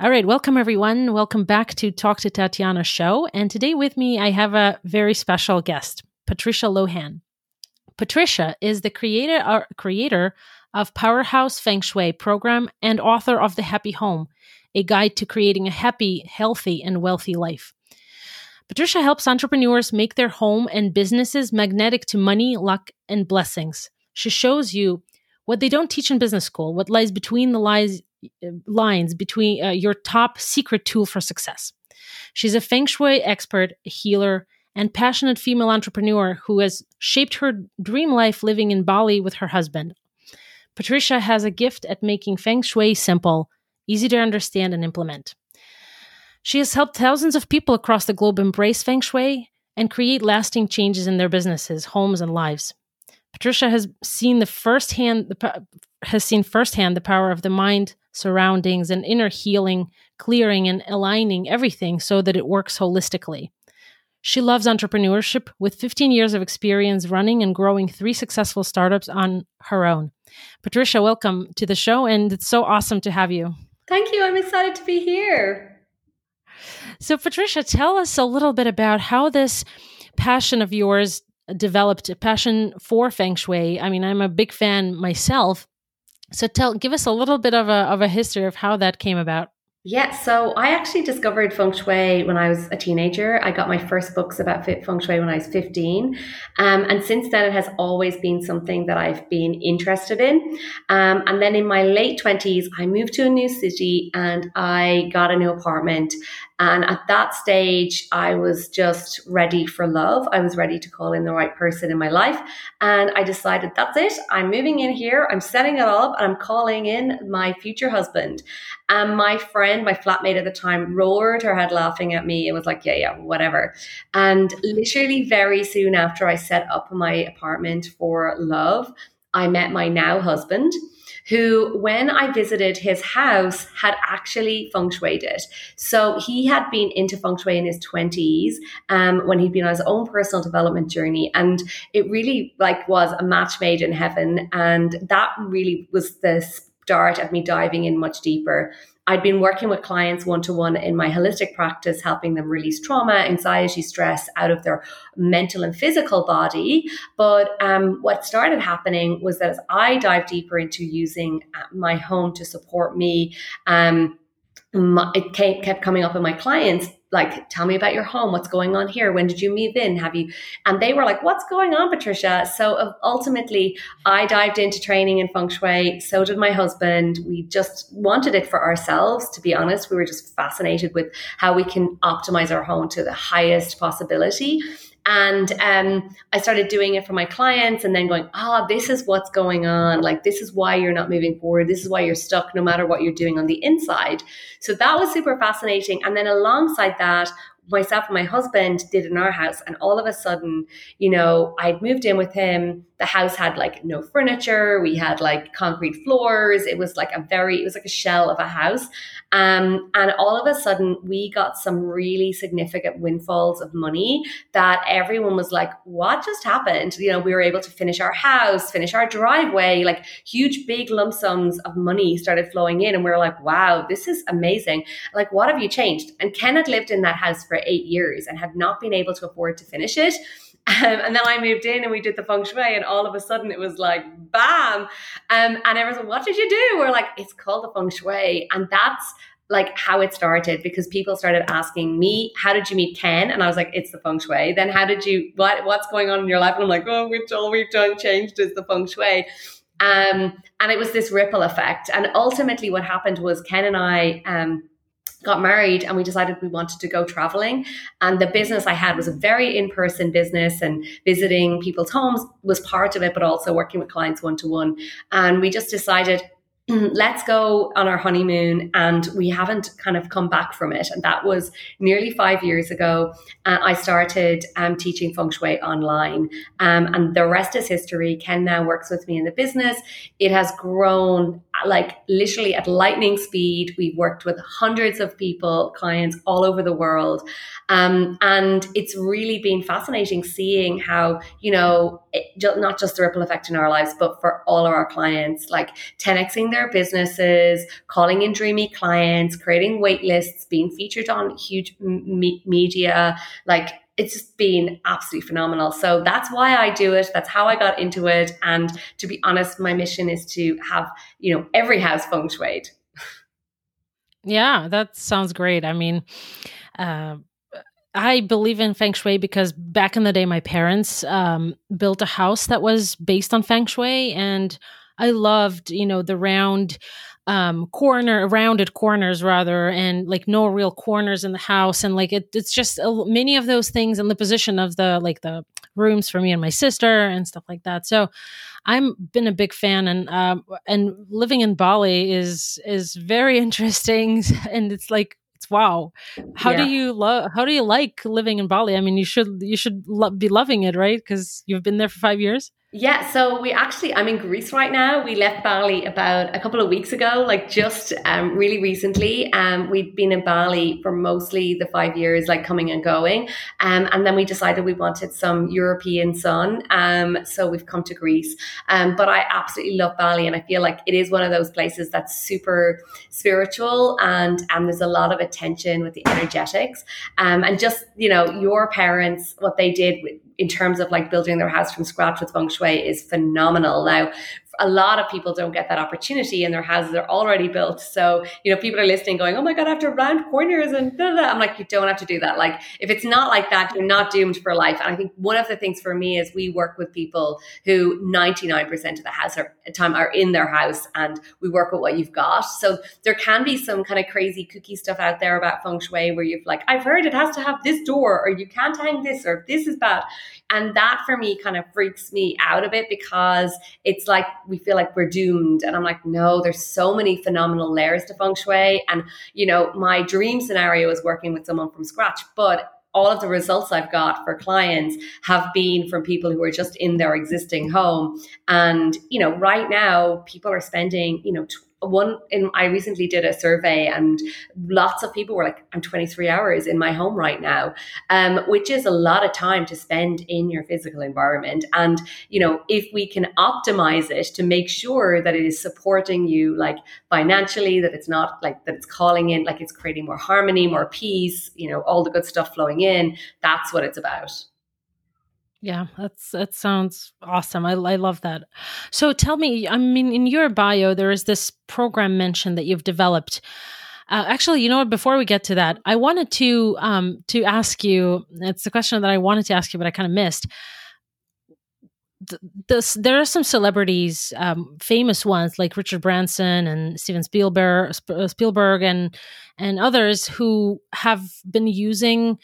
All right, welcome everyone. Welcome back to Talk to Tatiana show. And today with me, I have a very special guest, Patricia Lohan. Patricia is the creator, uh, creator of Powerhouse Feng Shui program and author of The Happy Home, a guide to creating a happy, healthy, and wealthy life. Patricia helps entrepreneurs make their home and businesses magnetic to money, luck, and blessings. She shows you what they don't teach in business school, what lies between the lies lines between uh, your top secret tool for success. She's a feng shui expert, healer, and passionate female entrepreneur who has shaped her dream life living in Bali with her husband. Patricia has a gift at making feng shui simple, easy to understand and implement. She has helped thousands of people across the globe embrace feng shui and create lasting changes in their businesses, homes, and lives. Patricia has seen the firsthand the, has seen firsthand the power of the mind, surroundings, and inner healing, clearing and aligning everything so that it works holistically. She loves entrepreneurship with 15 years of experience running and growing three successful startups on her own. Patricia, welcome to the show, and it's so awesome to have you. Thank you. I'm excited to be here. So, Patricia, tell us a little bit about how this passion of yours developed a passion for feng shui. I mean, I'm a big fan myself. So tell give us a little bit of a of a history of how that came about. Yeah, so I actually discovered feng shui when I was a teenager. I got my first books about feng shui when I was 15. Um, and since then, it has always been something that I've been interested in. Um, and then in my late 20s, I moved to a new city and I got a new apartment. And at that stage, I was just ready for love. I was ready to call in the right person in my life. And I decided, that's it. I'm moving in here. I'm setting it all up and I'm calling in my future husband. And my friend, my flatmate at the time, roared her head laughing at me and was like, yeah, yeah, whatever. And literally very soon after I set up my apartment for love, I met my now husband who, when I visited his house, had actually feng shuied it. So he had been into feng shui in his 20s um, when he'd been on his own personal development journey. And it really like was a match made in heaven. And that really was the start of me diving in much deeper. I'd been working with clients one to one in my holistic practice, helping them release trauma, anxiety, stress out of their mental and physical body. But um, what started happening was that as I dived deeper into using uh, my home to support me, um, my, it kept coming up in my clients like tell me about your home. What's going on here? When did you move in? Have you and they were like what's going on patricia? So uh, ultimately i dived into training in feng shui. So did my husband. We just wanted it for ourselves to be honest. We were just fascinated with how we can optimize our home to the highest possibility and um, I started doing it for my clients and then going, oh, this is what's going on. Like, this is why you're not moving forward. This is why you're stuck no matter what you're doing on the inside. So that was super fascinating. And then alongside that, myself and my husband did in our house and all of a sudden you know i'd moved in with him the house had like no furniture we had like concrete floors it was like a very it was like a shell of a house. Um, and all of a sudden we got some really significant windfalls of money that everyone was like what just happened? You know we were able to finish our house finish our driveway like huge big lump sums of money started flowing in and we were like wow this is amazing. Like what have you changed? And ken had lived in that house for eight years and had not been able to afford to finish it. Um, and then I moved in and we did the feng shui, and all of a sudden it was like bam. Um, and everyone's like, What did you do? We're like, It's called the feng shui. And that's like how it started because people started asking me, How did you meet Ken? And I was like, It's the feng shui. Then how did you, what, what's going on in your life? And I'm like, Oh, we've all we've done changed is the feng shui. Um, and it was this ripple effect. And ultimately, what happened was Ken and I, um, got married and we decided we wanted to go traveling. And the business i had was a very in-person business and visiting people's homes was part of it but also working with clients one-to-one. And we just decided let's go on our honeymoon and we haven't kind of come back from it. And that was nearly five years ago uh, i started um, teaching feng shui online. Um, and the rest is history. Ken now works with me in the business. It has grown like literally at lightning speed. We've worked with hundreds of people clients all over the world. Um, and it's really been fascinating seeing how you know it, not just the ripple effect in our lives but for all of our clients like 10xing their businesses, calling in dreamy clients, creating wait lists, being featured on huge me- media, like it's just been absolutely phenomenal. So that's why I do it. That's how I got into it. And to be honest, my mission is to have, you know, every house feng shuied. Yeah, that sounds great. I mean, uh, I believe in feng shui because back in the day, my parents um, built a house that was based on feng shui, and I loved, you know, the round um corner rounded corners rather and like no real corners in the house and like it, it's just a, many of those things and the position of the like the rooms for me and my sister and stuff like that. So i'm been a big fan and um and living in bali is is very interesting and it's like it's wow. How yeah. do you love how do you like living in bali? I mean you should you should lo- be loving it right? Because you've been there for five years yeah, so we actually, I'm in Greece right now. We left Bali about a couple of weeks ago, like just um, really recently. Um, we'd been in Bali for mostly the five years, like coming and going. Um, and then we decided we wanted some European sun. Um, so we've come to Greece. Um, but I absolutely love Bali. And I feel like it is one of those places that's super spiritual and, and there's a lot of attention with the energetics. Um, and just, you know, your parents, what they did in terms of like building their house from scratch with feng shui is phenomenal. Now, a lot of people don't get that opportunity and their houses are already built. So, you know, people are listening going, oh my God, I have to round corners and da, da. I'm like, you don't have to do that. Like, if it's not like that, you're not doomed for life. And I think one of the things for me is we work with people who 99% of the house are, time are in their house and we work with what you've got. So there can be some kind of crazy cookie stuff out there about feng shui where you've like, I've heard it has to have this door or you can't hang this or this is bad. And that for me kind of freaks me out a bit because it's like we feel like we're doomed. And I'm like, no, there's so many phenomenal layers to feng shui. And, you know, my dream scenario is working with someone from scratch, but all of the results I've got for clients have been from people who are just in their existing home. And, you know, right now people are spending, you know, one in I recently did a survey and lots of people were like, I'm 23 hours in my home right now, um, which is a lot of time to spend in your physical environment. And, you know, if we can optimize it to make sure that it is supporting you like financially, that it's not like that it's calling in, like it's creating more harmony, more peace, you know, all the good stuff flowing in, that's what it's about. Yeah, that's that sounds awesome. I I love that. So tell me, I mean, in your bio, there is this program mentioned that you've developed. Uh, actually, you know what? Before we get to that, I wanted to um to ask you. It's a question that I wanted to ask you, but I kind of missed. This, there are some celebrities, um, famous ones like Richard Branson and Steven Spielberg, Spielberg, and and others who have been using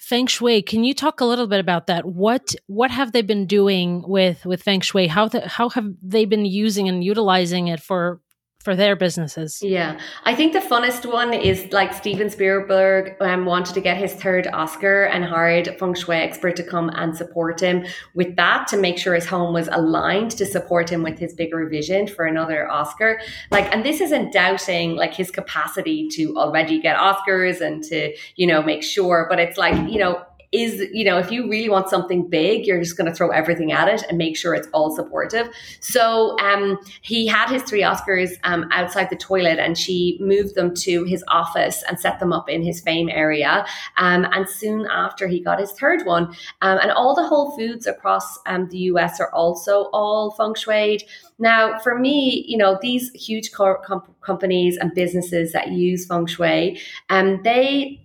feng shui can you talk a little bit about that? What what have they been doing with with feng shui? How the, how have they been using and utilizing it for for their businesses. Yeah, I think the funnest one is like Steven Spielberg um, wanted to get his third Oscar and hired a feng shui expert to come and support him with that to make sure his home was aligned to support him with his bigger vision for another Oscar. Like, and this isn't doubting like his capacity to already get Oscars and to you know make sure, but it's like you know is, you know, if you really want something big, you're just going to throw everything at it and make sure it's all supportive. So um, he had his three Oscars um, outside the toilet and she moved them to his office and set them up in his fame area. Um, and soon after, he got his third one. Um, and all the Whole Foods across um, the US are also all feng shuied. Now, for me, you know, these huge co- companies and businesses that use feng shui, um, they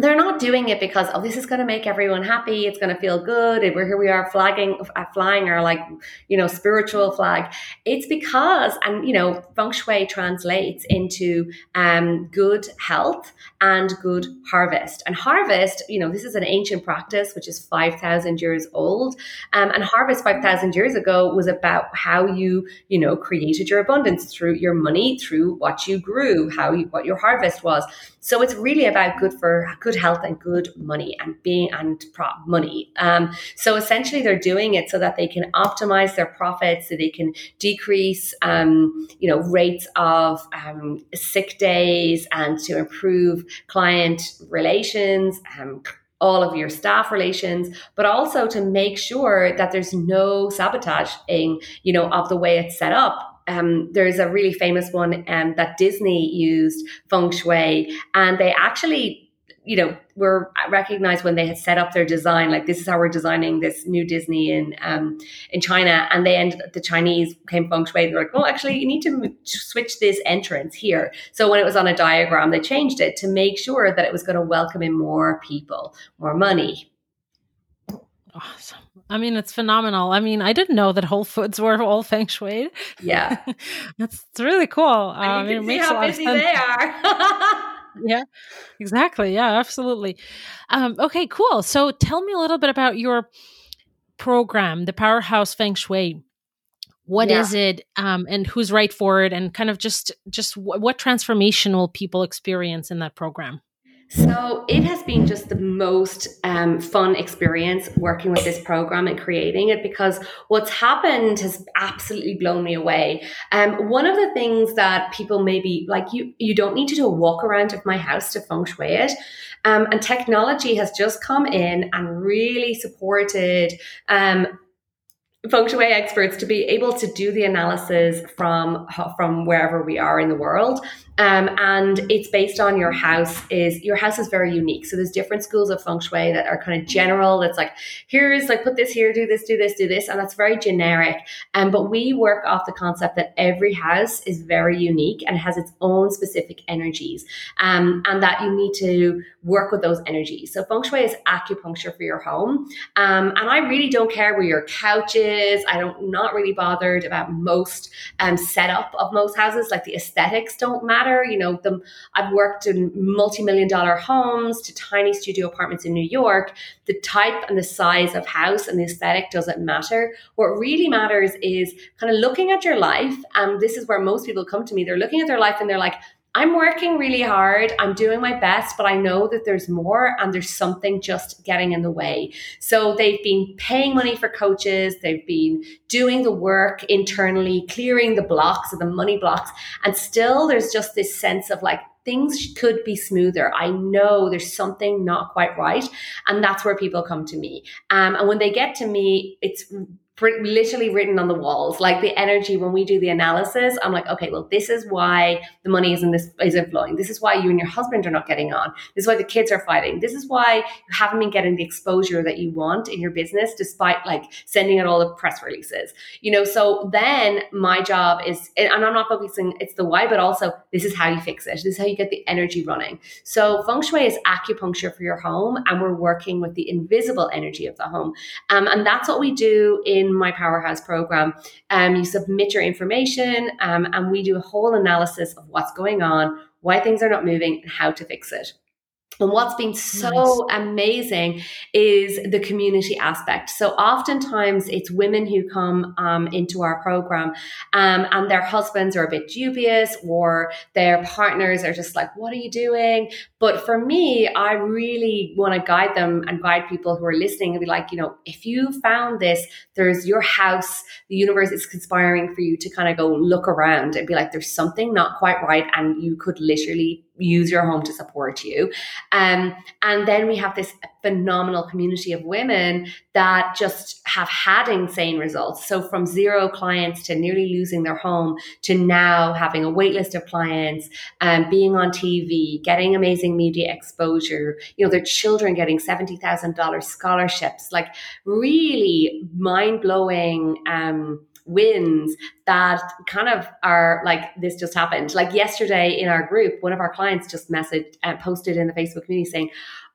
they're not doing it because oh this is going to make everyone happy it's going to feel good we're here we are flagging uh, flying our like you know spiritual flag. It's because and you know feng shui translates into um, good health and good harvest. And harvest you know this is an ancient practice which is 5000 years old um, and harvest 5000 years ago was about how you you know created your abundance through your money through what you grew how you, what your harvest was. So it's really about good for good health and good money and being and prop money. Um, so essentially, they're doing it so that they can optimize their profits, so they can decrease, um, you know, rates of um, sick days, and to improve client relations. Um, all of your staff relations, but also to make sure that there's no sabotaging, you know, of the way it's set up um, there's a really famous one um, that Disney used feng shui, and they actually you know, were recognized when they had set up their design, like this is how we're designing this new Disney in um, in China, and they ended up the Chinese came feng shui. They're like, well, actually, you need to switch this entrance here. So when it was on a diagram, they changed it to make sure that it was going to welcome in more people, more money. Awesome. I mean, it's phenomenal. I mean, I didn't know that Whole Foods were all feng shui. Yeah, that's really cool. And you um, can see how busy they are. yeah, exactly. Yeah, absolutely. Um, okay, cool. So tell me a little bit about your program, the Powerhouse Feng Shui. What yeah. is it, um, and who's right for it, and kind of just just w- what transformation will people experience in that program? So it has been just the most um, fun experience working with this program and creating it because what's happened has absolutely blown me away. Um, one of the things that people maybe like you, you don't need to do a walk around of my house to feng shui it. Um, and technology has just come in and really supported um, feng shui experts to be able to do the analysis from from wherever we are in the world. Um, and it's based on your house is your house is very unique. So there's different schools of feng shui that are kind of general. That's like here's like put this here do this do this do this. And that's very generic. Um, but we work off the concept that every house is very unique and has its own specific energies. Um, and that you need to work with those energies. So feng shui is acupuncture for your home. Um, and i really don't care where your couch is I don't not really bothered about most um, setup of most houses. Like the aesthetics don't matter. You know, the, I've worked in multi-million dollar homes to tiny studio apartments in New York. The type and the size of house and the aesthetic doesn't matter. What really matters is kind of looking at your life. And this is where most people come to me. They're looking at their life and they're like, I'm working really hard. I'm doing my best, but I know that there's more and there's something just getting in the way. So they've been paying money for coaches. They've been doing the work internally, clearing the blocks or the money blocks. And still there's just this sense of like, things could be smoother. I know there's something not quite right. And that's where people come to me. Um, and when they get to me, it's literally written on the walls like the energy when we do the analysis i'm like okay well this is why the money isn't this isn't flowing. This is why you and your husband are not getting on. This is why the kids are fighting. This is why you haven't been getting the exposure that you want in your business despite like sending out all the press releases. You know so then my job is and i'm not focusing it's the why but also this is how you fix it. This is how you get the energy running. So feng shui is acupuncture for your home and we're working with the invisible energy of the home. Um, and that's what we do in my Powerhouse program. Um, you submit your information um, and we do a whole analysis of what's going on, why things are not moving, and how to fix it. And what's been so nice. amazing is the community aspect. So oftentimes it's women who come um, into our program um, and their husbands are a bit dubious or their partners are just like, what are you doing? But for me, I really want to guide them and guide people who are listening and be like, you know, if you found this, there's your house, the universe is conspiring for you to kind of go look around and be like, there's something not quite right. And you could literally use your home to support you. Um, and then we have this phenomenal community of women that just have had insane results. So from zero clients to nearly losing their home to now having a wait list of clients, and um, being on TV, getting amazing media exposure, you know, their children getting $70,000 scholarships, like really mind blowing, um, wins that kind of are like this just happened. Like yesterday in our group, one of our clients just messaged and uh, posted in the Facebook community saying,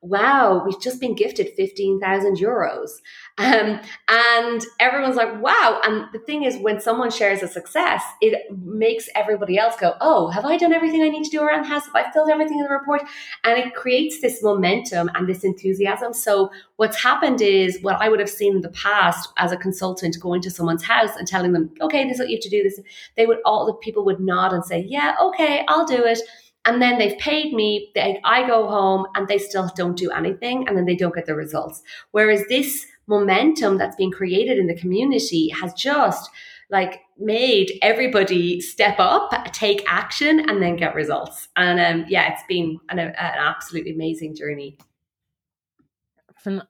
wow, we've just been gifted 15,000 euros. Um, and everyone's like, wow. And the thing is, when someone shares a success, it makes everybody else go, oh, have I done everything I need to do around the house? Have I filled everything in the report? And it creates this momentum and this enthusiasm. So what's happened is what I would have seen in the past as a consultant going to someone's house and telling them, okay, this is what you have to do. This, they would, all the people would nod and say, yeah, okay, I'll do it and then they've paid me they, i go home and they still don't do anything and then they don't get the results whereas this momentum that's being created in the community has just like made everybody step up take action and then get results and um, yeah it's been an, an absolutely amazing journey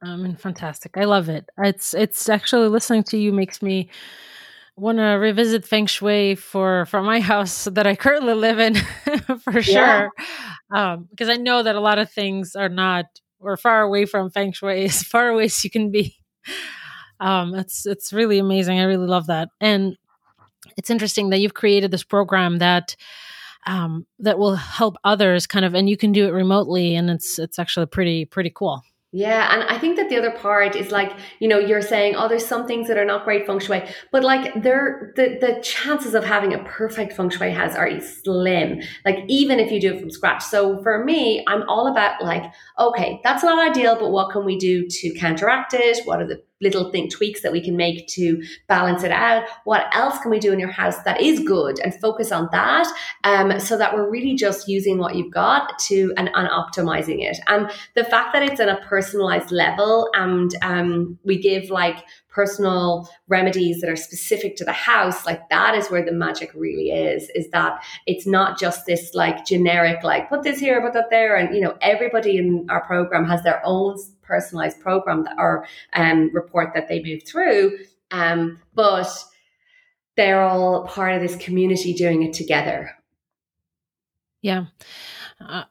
I mean, fantastic. I love it. It's it's actually listening to you makes me want to revisit feng shui for for my house that I currently live in for sure, yeah. um, because I know that a lot of things are not or far away from feng shui as far away as you can be. Um, it's it's really amazing. I really love that, and it's interesting that you've created this program that um, that will help others kind of, and you can do it remotely, and it's it's actually pretty pretty cool. Yeah, and I think that the other part is like, you know, you're saying, oh, there's some things that are not great feng shui, but like there the the chances of having a perfect feng shui house are slim. Like even if you do it from scratch. So for me, I'm all about like, okay, that's not ideal, but what can we do to counteract it? What are the little thing tweaks that we can make to balance it out. What else can we do in your house that is good and focus on that um, so that we're really just using what you've got to and, and optimizing it. And the fact that it's in a personalized level and um, we give like personal remedies that are specific to the house like that is where the magic really is is that it's not just this like generic like put this here put that there and you know everybody in our program has their own personalized program that, or um, report that they move through. Um, but they're all part of this community doing it together. Yeah.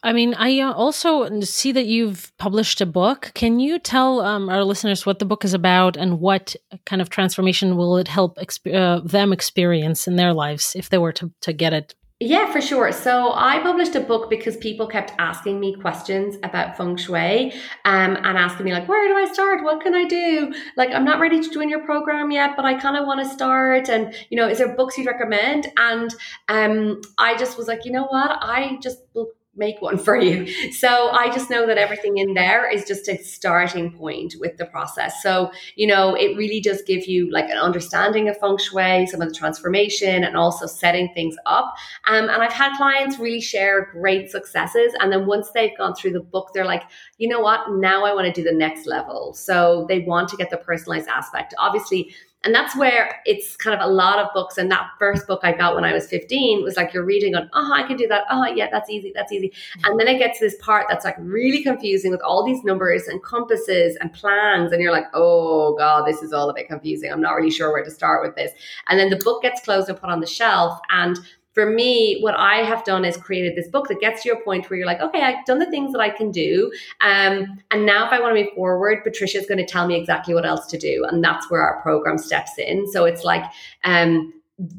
I mean, I uh, also see that you've published a book. Can you tell um, our listeners what the book is about and what kind of transformation will it help exp- uh, them experience in their lives if they were to, to get it yeah, for sure. So I published a book because people kept asking me questions about feng shui um, and asking me, like, where do I start? What can I do? Like, I'm not ready to join your program yet, but I kind of want to start. And, you know, is there books you'd recommend? And um, I just was like, you know what? I just will make one for you. So I just know that everything in there is just a starting point with the process. So, you know, it really does give you like an understanding of feng shui, some of the transformation, and also setting things up. Um, and I've had clients really share great successes. And then once they've gone through the book, they're like, you know what? Now I want to do the next level. So they want to get the personalized aspect. Obviously, and that's where it's kind of a lot of books. And that first book I got when I was 15 was like you're reading on, oh, I can do that. Oh, yeah, that's easy. That's easy. Mm-hmm. And then it gets to this part that's like really confusing with all these numbers and compasses and plans. And you're like, oh, God, this is all a bit confusing. I'm not really sure where to start with this. And then the book gets closed and put on the shelf. And for me, what I have done is created this book that gets to your point where you're like, okay, I've done the things that I can do. Um, and now if I want to move forward, Patricia is going to tell me exactly what else to do. And that's where our program steps in. So it's like, um,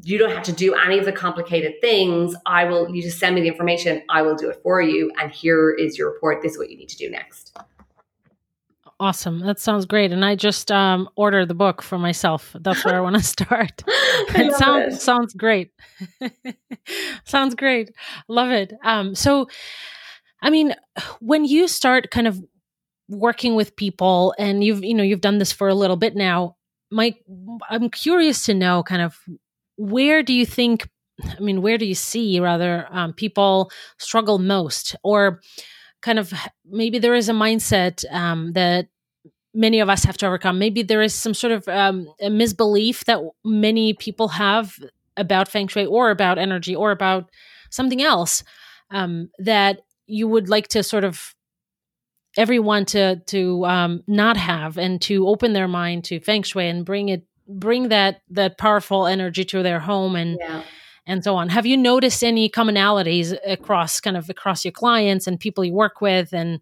you don't have to do any of the complicated things. I will, you just send me the information. I will do it for you. And here is your report. This is what you need to do next. Awesome. That sounds great. And I just um, ordered the book for myself. That's where I want to start. it sounds it. sounds great. sounds great. Love it. Um, so, I mean, when you start kind of working with people, and you've you know you've done this for a little bit now, Mike, I'm curious to know kind of where do you think? I mean, where do you see rather um, people struggle most, or kind of maybe there is a mindset um, that many of us have to overcome. Maybe there is some sort of um, a misbelief that many people have about feng shui or about energy or about something else um, that you would like to sort of everyone to to um, not have and to open their mind to feng shui and bring it bring that that powerful energy to their home and yeah and so on. Have you noticed any commonalities across kind of across your clients and people you work with and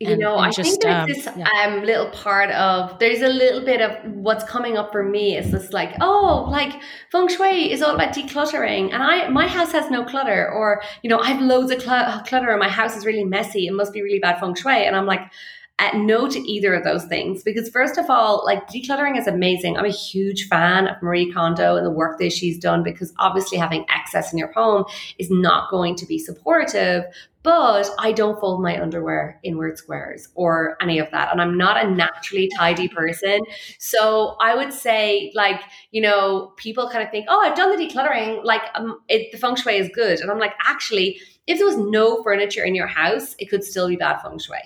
you and, know, and I just, think there's um, this yeah. um, little part of there's a little bit of what's coming up for me is this like, oh, like feng shui is all about decluttering, and I my house has no clutter, or you know, I have loads of cl- clutter, and my house is really messy. It must be really bad feng shui, and I'm like, at no to either of those things because first of all like decluttering is amazing i'm a huge fan of marie kondo and the work that she's done because obviously having excess in your home is not going to be supportive but I don't fold my underwear in word squares or any of that. And I'm not a naturally tidy person. So I would say, like, you know, people kind of think, oh, I've done the decluttering, like, um, it, the feng shui is good. And I'm like, actually, if there was no furniture in your house, it could still be bad feng shui.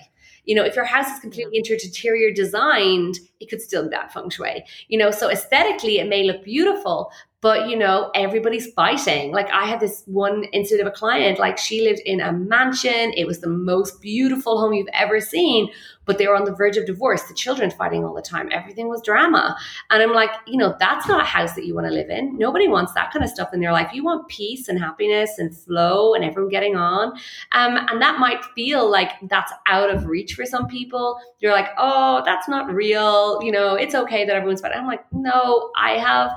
You know, if your house is completely interior designed, it could still be bad feng shui. You know, so aesthetically it may look beautiful, but you know, everybody's fighting. Like I had this one incident of a client, like she lived in a mansion. It was the most beautiful home you've ever seen. But they were on the verge of divorce, the children fighting all the time, everything was drama. And I'm like, you know, that's not a house that you want to live in. Nobody wants that kind of stuff in their life. You want peace and happiness and flow and everyone getting on. Um, and that might feel like that's out of reach for some people. You're like, oh, that's not real. You know, it's okay that everyone's fighting. I'm like, no, I have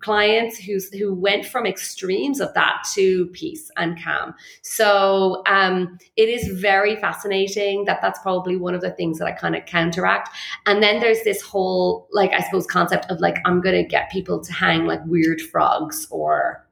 clients who's who went from extremes of that to peace and calm so um, it is very fascinating that that's probably one of the things that i kind of counteract. And then there's this whole like i suppose concept of like i'm gonna get people to hang like weird frogs or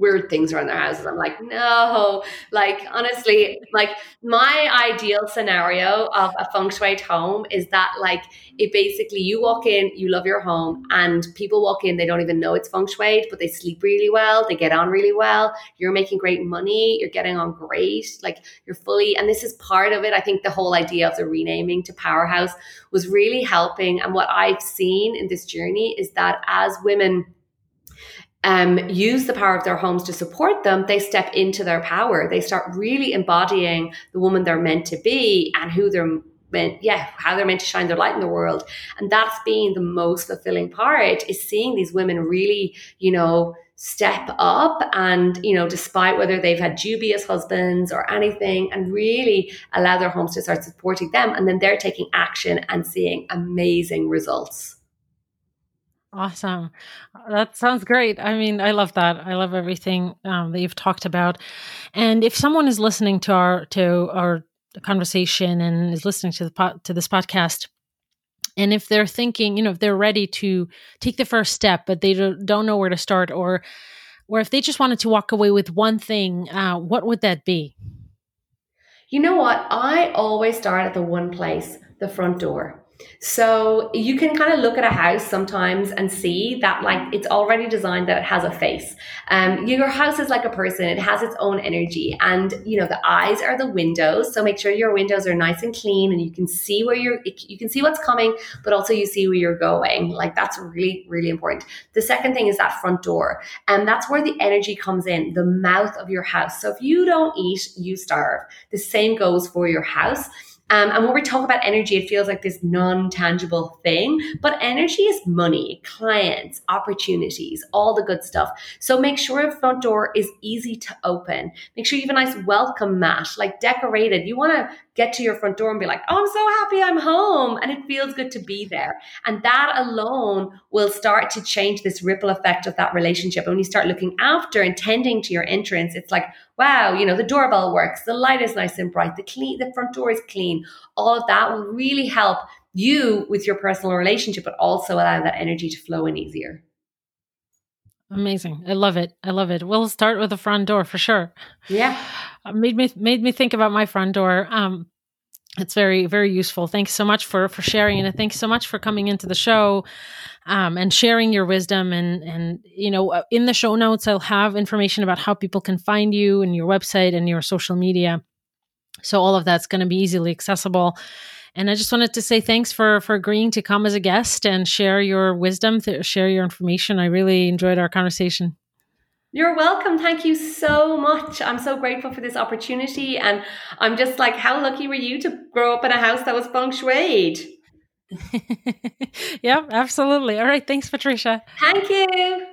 weird things around their houses. I'm like, no, like honestly, like my ideal scenario of a feng shui home is that like it basically you walk in, you love your home, and people walk in, they don't even know it's feng shui, but they sleep really well, they get on really well, you're making great money, you're getting on great, like you're fully, and this is part of it. I think the whole idea of the renaming to powerhouse was really helping. And what I've seen in this journey is that as women um, use the power of their homes to support them, they step into their power. They start really embodying the woman they're meant to be and who they're meant, yeah, how they're meant to shine their light in the world. And that's been the most fulfilling part is seeing these women really, you know, step up and, you know, despite whether they've had dubious husbands or anything, and really allow their homes to start supporting them. And then they're taking action and seeing amazing results. Awesome. That sounds great. I mean, I love that. I love everything um, that you've talked about. And if someone is listening to our to our conversation and is listening to the po- to this podcast, and if they're thinking, you know, if they're ready to take the first step, but they don't know where to start, or or if they just wanted to walk away with one thing, uh, what would that be? You know what? I always start at the one place, the front door. So you can kind of look at a house sometimes and see that like it's already designed that it has a face. Um, your house is like a person; it has its own energy, and you know the eyes are the windows. So make sure your windows are nice and clean, and you can see where you're. You can see what's coming, but also you see where you're going. Like that's really really important. The second thing is that front door, and that's where the energy comes in, the mouth of your house. So if you don't eat, you starve. The same goes for your house. Um, and when we talk about energy, it feels like this non tangible thing, but energy is money, clients, opportunities, all the good stuff. So make sure the front door is easy to open. Make sure you have a nice welcome mat, like decorated. You want to get to your front door and be like, oh, I'm so happy I'm home. And it feels good to be there. And that alone will start to change this ripple effect of that relationship. And when you start looking after and tending to your entrance, it's like, wow, you know, the doorbell works, the light is nice and bright, the clean, the front door is clean. All of that will really help you with your personal relationship, but also allow that energy to flow in easier. Amazing. I love it. I love it. We'll start with the front door for sure. Yeah. Uh, made me made me think about my front door. Um it's very very useful. Thanks so much for for sharing and thanks so much for coming into the show um, and sharing your wisdom and and you know uh, in the show notes I'll have information about how people can find you and your website and your social media. So all of that's going to be easily accessible. And I just wanted to say thanks for for agreeing to come as a guest and share your wisdom, th- share your information. I really enjoyed our conversation. You're welcome. Thank you so much. I'm so grateful for this opportunity. And I'm just like, how lucky were you to grow up in a house that was feng shui? yeah, absolutely. All right. Thanks, Patricia. Thank you.